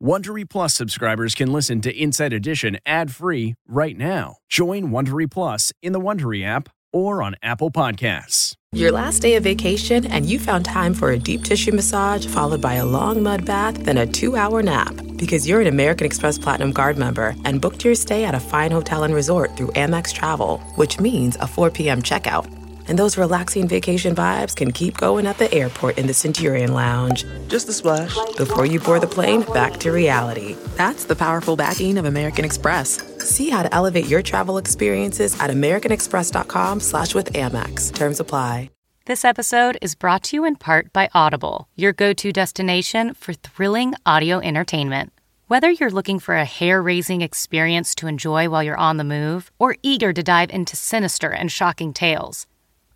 Wondery Plus subscribers can listen to Inside Edition ad-free right now. Join Wondery Plus in the Wondery app or on Apple Podcasts. Your last day of vacation and you found time for a deep tissue massage followed by a long mud bath, then a two-hour nap. Because you're an American Express Platinum Card member and booked your stay at a fine hotel and resort through Amex Travel, which means a 4 p.m. checkout and those relaxing vacation vibes can keep going at the airport in the Centurion Lounge. Just a splash. Before you board the plane, back to reality. That's the powerful backing of American Express. See how to elevate your travel experiences at americanexpress.com slash with Amex. Terms apply. This episode is brought to you in part by Audible, your go-to destination for thrilling audio entertainment. Whether you're looking for a hair-raising experience to enjoy while you're on the move or eager to dive into sinister and shocking tales,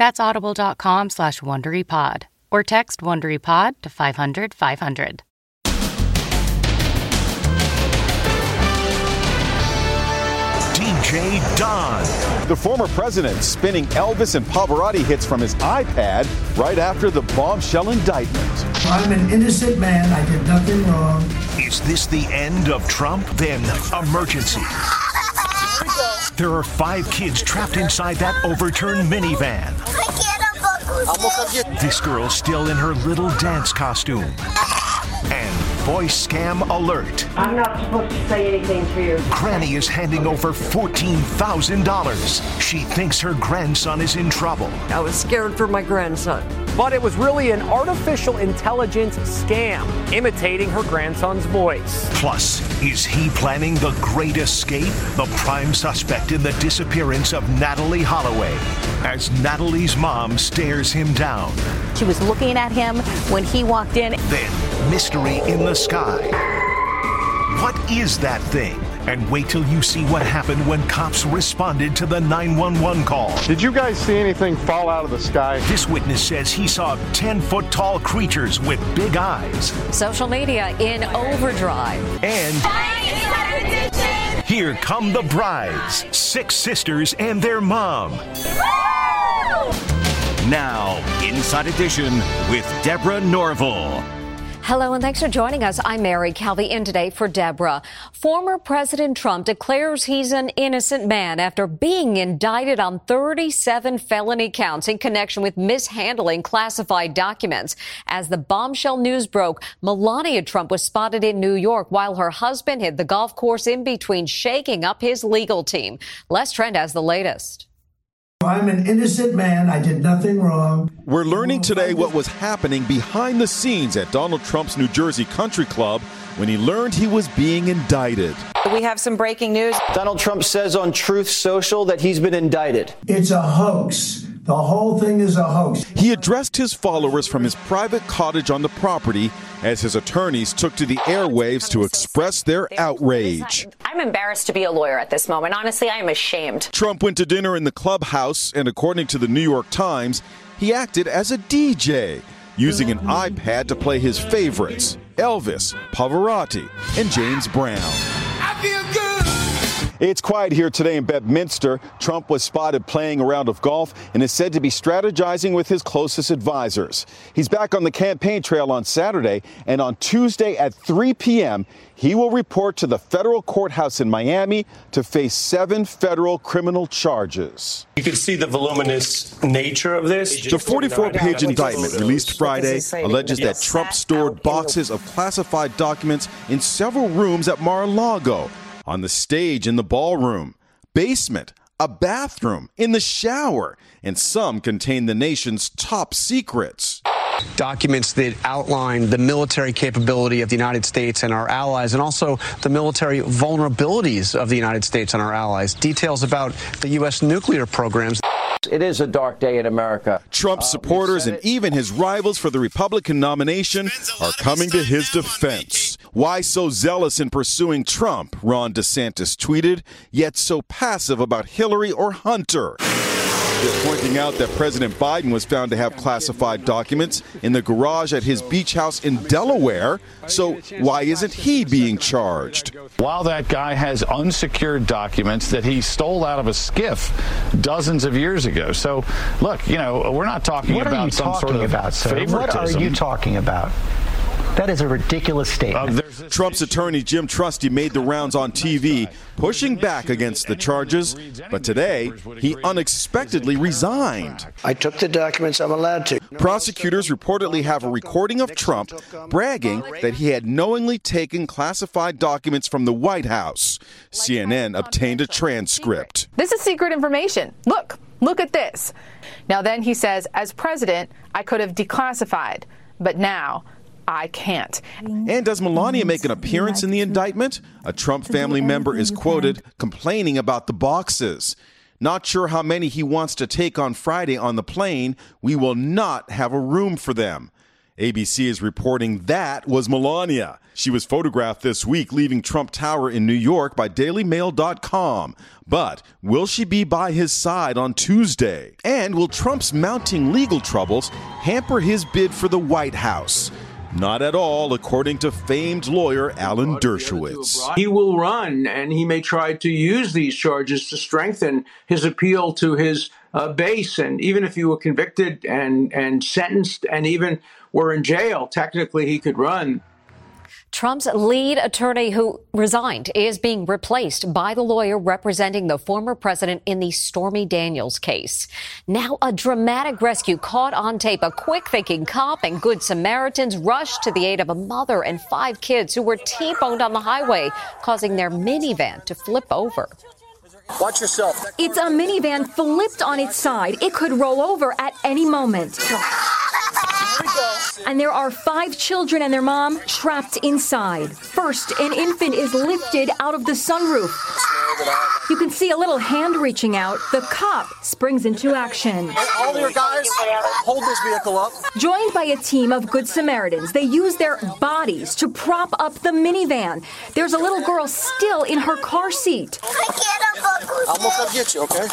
That's audible.com slash WonderyPod or text WonderyPod to 500 500. DJ Don. The former president spinning Elvis and Pavarotti hits from his iPad right after the bombshell indictment. I'm an innocent man. I did nothing wrong. Is this the end of Trump? Then emergency. There are five kids trapped inside that overturned minivan. This girl's still in her little dance costume. And voice scam alert. I'm not supposed to say anything to you. Granny is handing over $14,000. She thinks her grandson is in trouble. I was scared for my grandson. But it was really an artificial intelligence scam, imitating her grandson's voice. Plus, is he planning the great escape? The prime suspect in the disappearance of Natalee Holloway, as Natalee's mom stares him down. She was looking at him when he walked in. Then, mystery in the sky. What is that thing? And wait till you see what happened when cops responded to the 911 call. Did you guys see anything fall out of the sky? This witness says he saw 10 foot tall creatures with big eyes. Social media in overdrive. And here come the brides six sisters and their mom. Now, Inside Edition with Deborah Norville. Hello and thanks for joining us. I'm Mary Calvi in today for Deborah. Former President Trump declares he's an innocent man after being indicted on 37 felony counts in connection with mishandling classified documents. As the bombshell news broke, Melania Trump was spotted in New York while her husband hit the golf course in between shaking up his legal team. Les Trent has the latest. I'm an innocent man. I did nothing wrong. We're learning today what was happening behind the scenes at Donald Trump's New Jersey Country Club when he learned he was being indicted. We have some breaking news. Donald Trump says on Truth Social that he's been indicted. It's a hoax. The whole thing is a hoax. He addressed his followers from his private cottage on the property as his attorneys took to the airwaves to express their outrage. I'm embarrassed to be a lawyer at this moment. Honestly, I am ashamed. Trump went to dinner in the clubhouse, and according to the New York Times, he acted as a DJ, using an iPad to play his favorites Elvis, Pavarotti, and James Brown. It's quiet here today in Bedminster. Trump was spotted playing a round of golf and is said to be strategizing with his closest advisors. He's back on the campaign trail on Saturday, and on Tuesday at 3 p.m., he will report to the federal courthouse in Miami to face seven federal criminal charges. You can see the voluminous nature of this. The 44 page indictment released Friday alleges that Trump stored boxes of classified documents in several rooms at Mar a Lago on the stage in the ballroom, basement, a bathroom, in the shower, and some contain the nation's top secrets. Documents that outline the military capability of the United States and our allies, and also the military vulnerabilities of the United States and our allies. Details about the U.S. nuclear programs. It is a dark day in America. Trump's uh, supporters and even his rivals for the Republican nomination are coming to his defense. Why so zealous in pursuing Trump? Ron DeSantis tweeted, yet so passive about Hillary or Hunter. They're pointing out that President Biden was found to have classified documents in the garage at his beach house in Delaware. So why isn't he being charged? While that guy has unsecured documents that he stole out of a SCIF dozens of years ago. So, look, you know, we're not talking what about are you some talking sort of about, favoritism. What are you talking about? That is a ridiculous statement. Uh, Trump's attorney Jim Trusty made the rounds on TV, pushing back against the charges. But today, he unexpectedly resigned. I took the documents I'm allowed to. Prosecutors reportedly have a recording of Trump bragging that he had knowingly taken classified documents from the White House. CNN obtained a transcript. This is secret information. Look, look at this. Now, then he says, as president, I could have declassified, but now I can't. And does Melania make an appearance in the indictment? A Trump family member is quoted complaining about the boxes. Not sure how many he wants to take on Friday on the plane. We will not have a room for them. ABC is reporting that was Melania. She was photographed this week leaving Trump Tower in New York by DailyMail.com. But will she be by his side on Tuesday? And will Trump's mounting legal troubles hamper his bid for the White House? Not at all, according to famed lawyer Alan Dershowitz. He will run and he may try to use these charges to strengthen his appeal to his uh, base. And even if he were convicted and, and sentenced and even were in jail, technically he could run. Trump's lead attorney who resigned is being replaced by the lawyer representing the former president in the Stormy Daniels case. Now a dramatic rescue caught on tape. A quick thinking cop and good Samaritans rushed to the aid of a mother and five kids who were T-boned on the highway, causing their minivan to flip over. Watch yourself. It's a minivan flipped on its side. It could roll over at any moment. And there are five children and their mom trapped inside. First, an infant is lifted out of the sunroof. You can see a little hand reaching out. The cop springs into action. All your guys, hold this vehicle up. Joined by a team of Good Samaritans, they use their bodies to prop up the minivan. There's a little girl still in her car seat. I'm gonna get you, okay?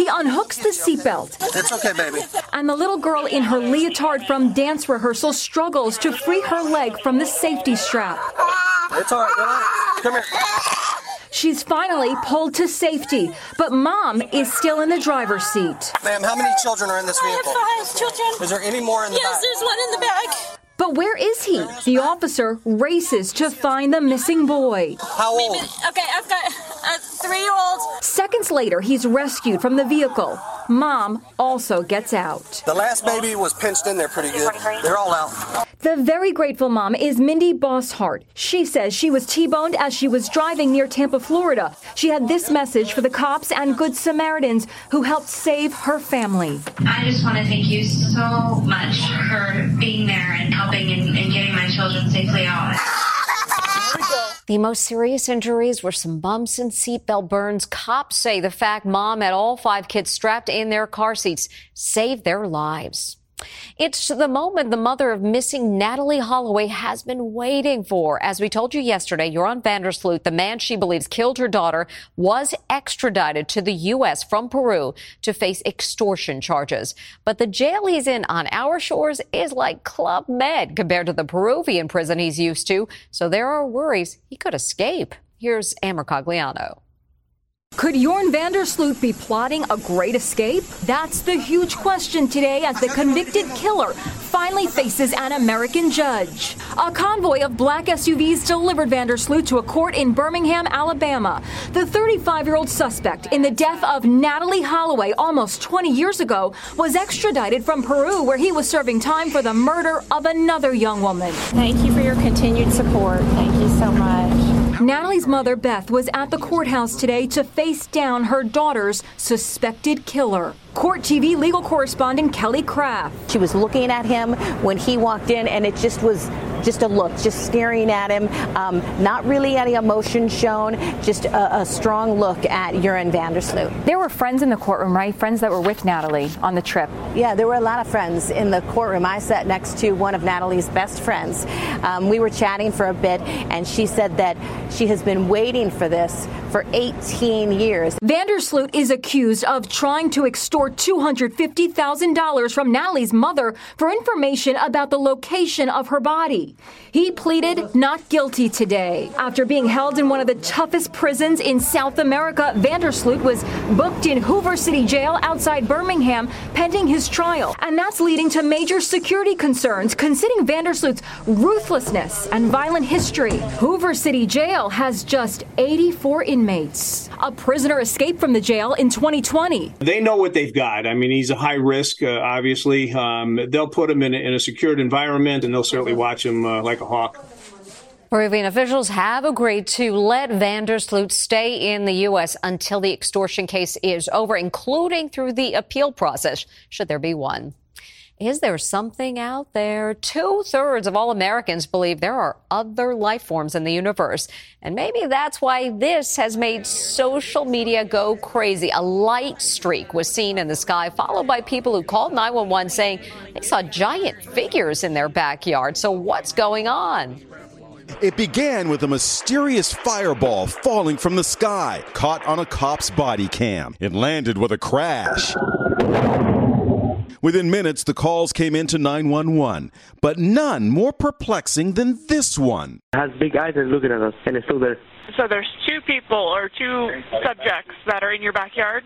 He unhooks the seatbelt. It's okay, baby. And the little girl in her leotard from dance rehearsal struggles to free her leg from the safety strap. It's all right. Come here. She's finally pulled to safety, but mom is still in the driver's seat. Ma'am, how many children are in this vehicle? I have five children. Is there any more in the yes, back? there's one in the back. But where is he? The officer races to find the missing boy. How old? Okay, I've got a three-year-old. Seconds later, he's rescued from the vehicle. Mom also gets out. The last baby was pinched in there pretty good. They're all out. The very grateful mom is Mindy Bosshart. She says she was T-boned as she was driving near Tampa, Florida. She had this message for the cops and Good Samaritans who helped save her family. I just want to thank you so much for being there and helping and, and getting my children safely out. The most serious injuries were some bumps and seatbelt burns. Cops say the fact mom had all five kids strapped in their car seats saved their lives. It's the moment the mother of missing Natalee Holloway has been waiting for. As we told you yesterday, Joran van der Sloot, the man she believes killed her daughter, was extradited to the U.S. from Peru to face extortion charges. But the jail he's in on our shores is like Club Med compared to the Peruvian prison he's used to. So there are worries he could escape. Here's Amber Cagliano. Could Joran Vandersloot be plotting a great escape? That's the huge question today as the convicted killer finally faces an American judge. A convoy of black SUVs delivered van der Sloot to a court in Birmingham, Alabama. The 35 year old suspect in the death of Natalee Holloway almost 20 years ago was extradited from Peru, where he was serving time for the murder of another young woman. Thank you for your continued support. Thank you so much. Natalee's mother, Beth, was at the courthouse today to face down her daughter's suspected killer. Court TV legal correspondent Kelly Craft. She was looking at him when he walked in, and it just was just a look, just staring at him, um, not really any emotion shown, just a, a strong look at Joran van der Sloot. There were friends in the courtroom, right? Friends that were with Natalee on the trip. Yeah, there were a lot of friends in the courtroom. I sat next to one of Natalee's best friends. Um, we were chatting for a bit, and she said that she has been waiting for this for 18 years. van der Sloot is accused of trying to extort $250,000 from Natalee's mother for information about the location of her body. He pleaded not guilty today. After being held in one of the toughest prisons in South America, van der Sloot was booked in Hoover City Jail outside Birmingham pending his trial. And that's leading to major security concerns considering van der Sloot's ruthlessness and violent history. Hoover City Jail has just 84 inmates. A prisoner escaped from the jail in 2020. They know what they've got. I mean, he's a high risk, uh, obviously. Um, they'll put him in a, in a secured environment and they'll certainly watch him uh, like a hawk. Peruvian officials have agreed to let van der Sloot stay in the U.S. until the extortion case is over, including through the appeal process, should there be one. Is there something out there? Two thirds of all Americans believe there are other life forms in the universe. And maybe that's why this has made social media go crazy. A light streak was seen in the sky, followed by people who called 911 saying they saw giant figures in their backyard. So what's going on? It began with a mysterious fireball falling from the sky, caught on a cop's body cam. It landed with a crash. Within minutes, the calls came into 911, but none more perplexing than this one. It has big eyes and looking at us, and it's still there. So there's two people or two subjects that are in your backyard?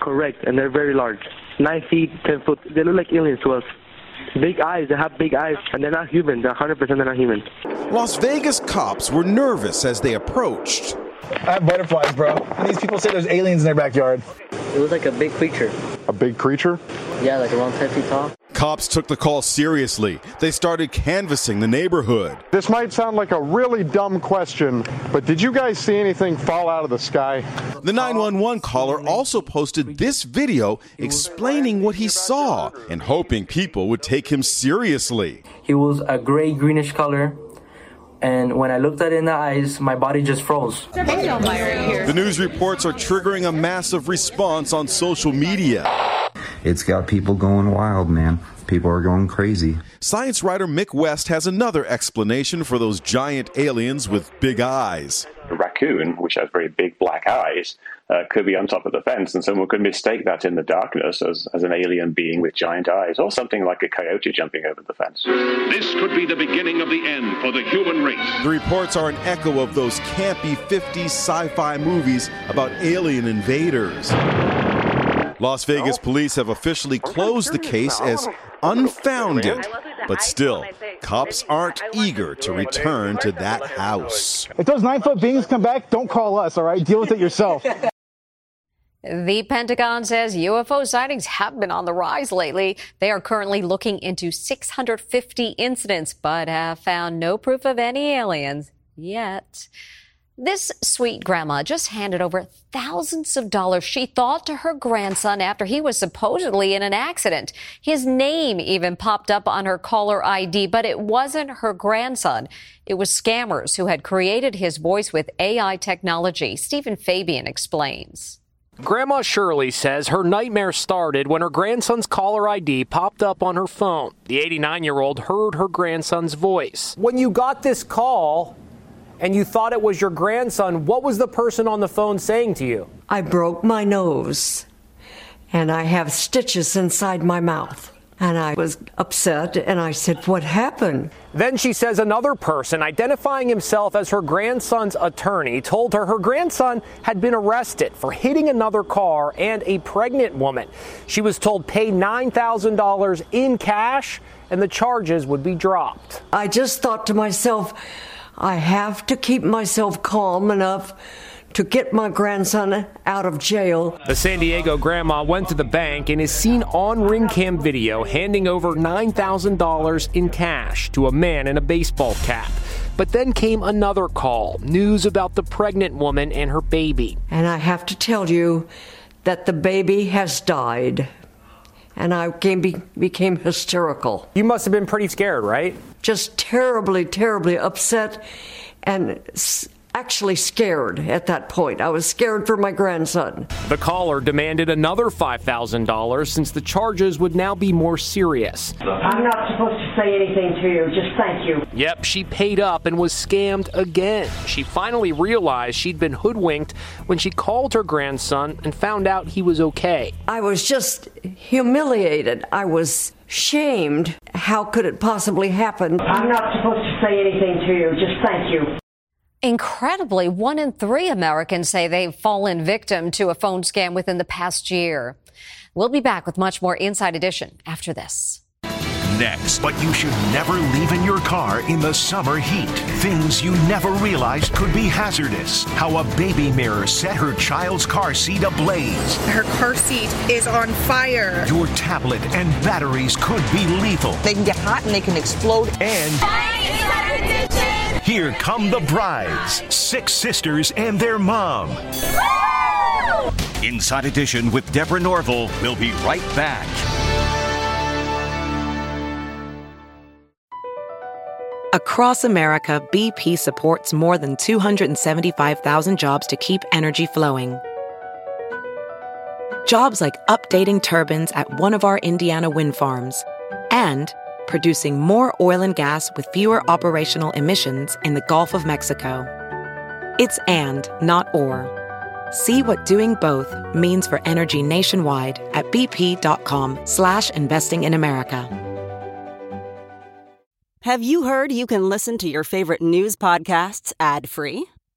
Correct, and they're very large. Nine feet, ten foot. They look like aliens to us. Big eyes, they have big eyes, and they're not human. They're 100% they're not human. Las Vegas cops were nervous as they approached. I have butterflies, bro. And these people say there's aliens in their backyard. It was like a big creature. A big creature? Yeah, like around 10 feet tall. Cops took the call seriously. They started canvassing the neighborhood. This might sound like a really dumb question, but did you guys see anything fall out of the sky? The 911 caller also posted this video explaining what he saw and hoping people would take him seriously. He was a gray greenish color. And when I looked at it in the eyes, my body just froze. The news reports are triggering a massive response on social media. It's got people going wild, man. People are going crazy. Science writer Mick West has another explanation for those giant aliens with big eyes. A raccoon, which has very big black eyes, uh, could be on top of the fence, and someone could mistake that in the darkness as, as an alien being with giant eyes, or something like a coyote jumping over the fence. This could be the beginning of the end for the human race. The reports are an echo of those campy 50s sci fi movies about alien invaders. Las Vegas police have officially closed the case as unfounded, but still, cops aren't eager to return to that house. If those nine foot beings come back, don't call us, all right? Deal with it yourself. The Pentagon says UFO sightings have been on the rise lately. They are currently looking into 650 incidents, but have found no proof of any aliens yet. This sweet grandma just handed over thousands of dollars she thought to her grandson after he was supposedly in an accident. His name even popped up on her caller ID, but it wasn't her grandson. It was scammers who had created his voice with AI technology. Stephen Fabian explains. Grandma Shirley says her nightmare started when her grandson's caller ID popped up on her phone. The 89 year old heard her grandson's voice. When you got this call, and you thought it was your grandson, what was the person on the phone saying to you? I broke my nose and I have stitches inside my mouth. And I was upset and I said, What happened? Then she says another person, identifying himself as her grandson's attorney, told her her grandson had been arrested for hitting another car and a pregnant woman. She was told pay $9,000 in cash and the charges would be dropped. I just thought to myself, I have to keep myself calm enough to get my grandson out of jail. The San Diego grandma went to the bank and is seen on ring cam video handing over $9,000 in cash to a man in a baseball cap. But then came another call news about the pregnant woman and her baby. And I have to tell you that the baby has died. And I became, became hysterical. You must have been pretty scared, right? just terribly, terribly upset and actually scared at that point. I was scared for my grandson. The caller demanded another $5,000 since the charges would now be more serious. I'm not supposed to say anything to you, just thank you. Yep, she paid up and was scammed again. She finally realized she'd been hoodwinked when she called her grandson and found out he was okay. I was just humiliated. I was shamed. How could it possibly happen? I'm not supposed to say anything to you, just thank you. Incredibly, one in three Americans say they've fallen victim to a phone scam within the past year. We'll be back with much more Inside Edition after this. Next, but you should never leave in your car in the summer heat. Things you never realized could be hazardous. How a baby mirror set her child's car seat ablaze. Her car seat is on fire. Your tablet and batteries could be lethal. They can get hot and they can explode. And. Here come the brides, six sisters and their mom. Inside Edition with Deborah Norville. We'll be right back. Across America, BP supports more than 275,000 jobs to keep energy flowing. Jobs like updating turbines at one of our Indiana wind farms and producing more oil and gas with fewer operational emissions in the Gulf of Mexico. It's and, not or. See what doing both means for energy nationwide at bp.com slash investing in America. Have you heard you can listen to your favorite news podcasts ad-free?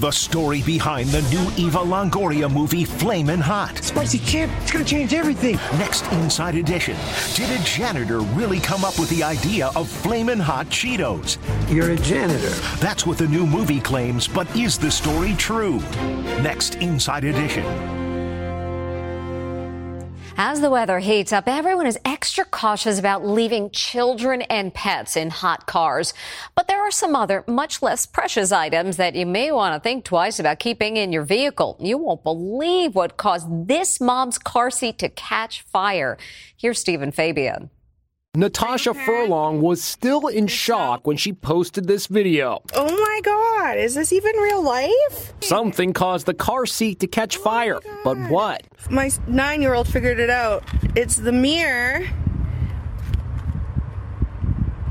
The story behind the new Eva Longoria movie Flamin' Hot. Spicy chip, it's gonna change everything. Next Inside Edition. Did a janitor really come up with the idea of Flamin' Hot Cheetos? You're a janitor. That's what the new movie claims, but is the story true? Next Inside Edition. As the weather heats up, everyone is extra cautious about leaving children and pets in hot cars. But there are some other much less precious items that you may want to think twice about keeping in your vehicle. You won't believe what caused this mom's car seat to catch fire. Here's Stephen Fabian. Natasha Furlong was still in shock when she posted this video. Oh my God, is this even real life? Something caused the car seat to catch oh fire, but what? My nine year old figured it out. It's the mirror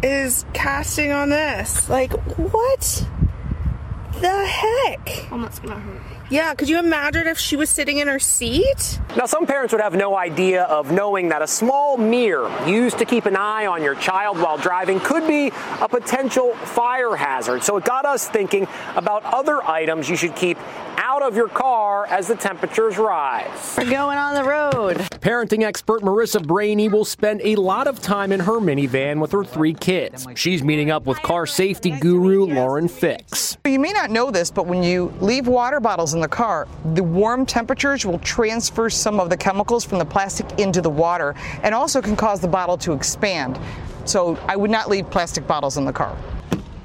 is casting on this. Like, what the heck? Oh, that's gonna hurt. Yeah, could you imagine if she was sitting in her seat? Now, some parents would have no idea of knowing that a small mirror used to keep an eye on your child while driving could be a potential fire hazard. So it got us thinking about other items you should keep out of your car as the temperatures rise. We're going on the road. Parenting expert Marissa Brainy will spend a lot of time in her minivan with her three kids. She's meeting up with car safety guru Lauren Fix. You may not know this, but when you leave water bottles in the car, the warm temperatures will transfer some of the chemicals from the plastic into the water and also can cause the bottle to expand. So I would not leave plastic bottles in the car.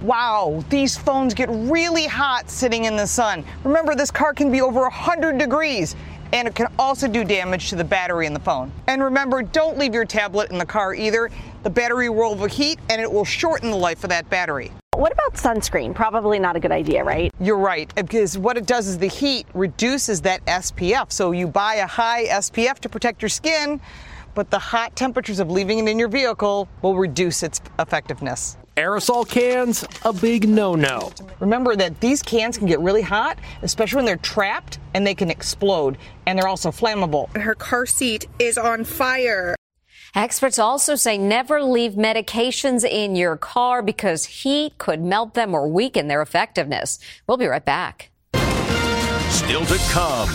Wow, these phones get really hot sitting in the sun. Remember, this car can be over 100 degrees and it can also do damage to the battery in the phone. And remember, don't leave your tablet in the car either. The battery will overheat and it will shorten the life of that battery. What about sunscreen? Probably not a good idea, right? You're right, because what it does is the heat reduces that SPF. So you buy a high SPF to protect your skin, but the hot temperatures of leaving it in your vehicle will reduce its effectiveness. Aerosol cans, a big no no. Remember that these cans can get really hot, especially when they're trapped and they can explode, and they're also flammable. Her car seat is on fire. Experts also say never leave medications in your car because heat could melt them or weaken their effectiveness. We'll be right back. Still to come.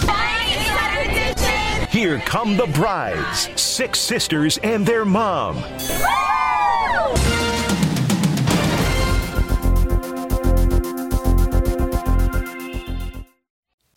Here come the brides, six sisters and their mom.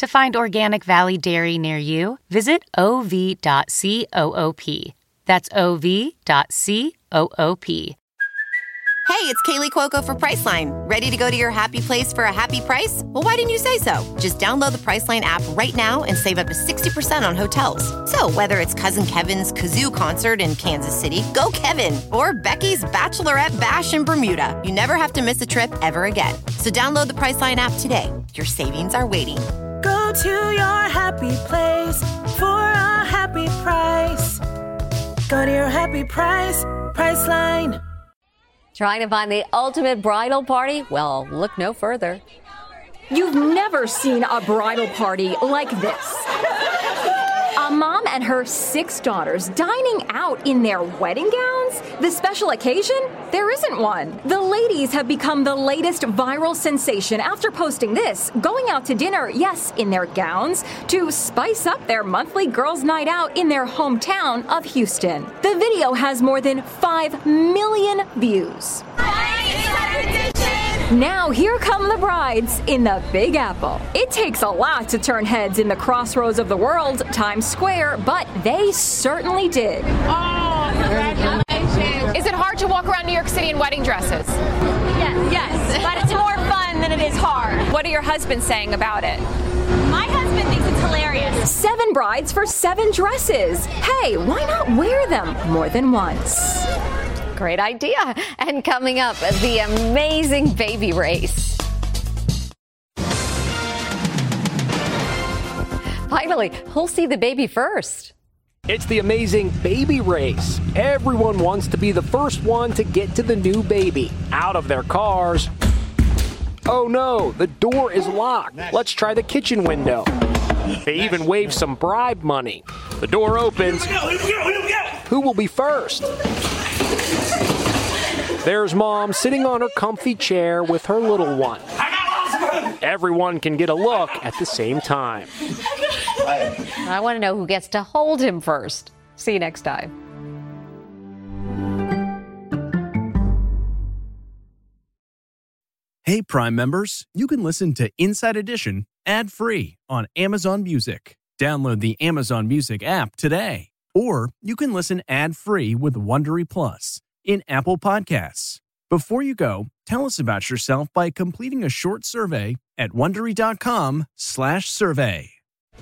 To find Organic Valley Dairy near you, visit ov.coop. That's ov.coop. Hey, it's Kaley Cuoco for Priceline. Ready to go to your happy place for a happy price? Well, why didn't you say so? Just download the Priceline app right now and save up to 60% on hotels. So, whether it's Cousin Kevin's Kazoo concert in Kansas City, go Kevin, or Becky's Bachelorette Bash in Bermuda, you never have to miss a trip ever again. So, download the Priceline app today. Your savings are waiting. Go to your happy place for a happy price. Go to your happy price, Priceline. Trying to find the ultimate bridal party? Well, look no further. You've never seen a bridal party like this. Mom and her six daughters dining out in their wedding gowns? The special occasion? There isn't one. The ladies have become the latest viral sensation after posting this, going out to dinner, yes, in their gowns, to spice up their monthly girls' night out in their hometown of Houston. The video has more than 5 million views. Now, here come the brides in the Big Apple. It takes a lot to turn heads in the crossroads of the world, Times Square, but they certainly did. Oh, congratulations. Is it hard to walk around New York City in wedding dresses? Yes. Yes, but it's more fun than it is hard. What are your husbands saying about it? My husband thinks it's hilarious. Seven brides for seven dresses. Hey, why not wear them more than once? Great idea. And coming up, the amazing baby race. Finally, who'll see the baby first? It's the amazing baby race. Everyone wants to be the first one to get to the new baby out of their cars. Oh no, the door is locked. Let's try the kitchen window. They even wave some bribe money. The door opens. Who will be first? There's mom sitting on her comfy chair with her little one. Everyone can get a look at the same time. I want to know who gets to hold him first. See you next time. Hey, Prime members, you can listen to Inside Edition ad free on Amazon Music. Download the Amazon Music app today. Or you can listen ad free with Wondery Plus in Apple Podcasts. Before you go, tell us about yourself by completing a short survey at wondery.com/survey.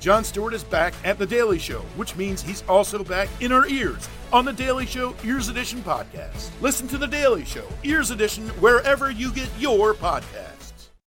Jon Stewart is back at The Daily Show, which means he's also back in our ears on The Daily Show Ears Edition podcast. Listen to The Daily Show Ears Edition wherever you get your podcasts.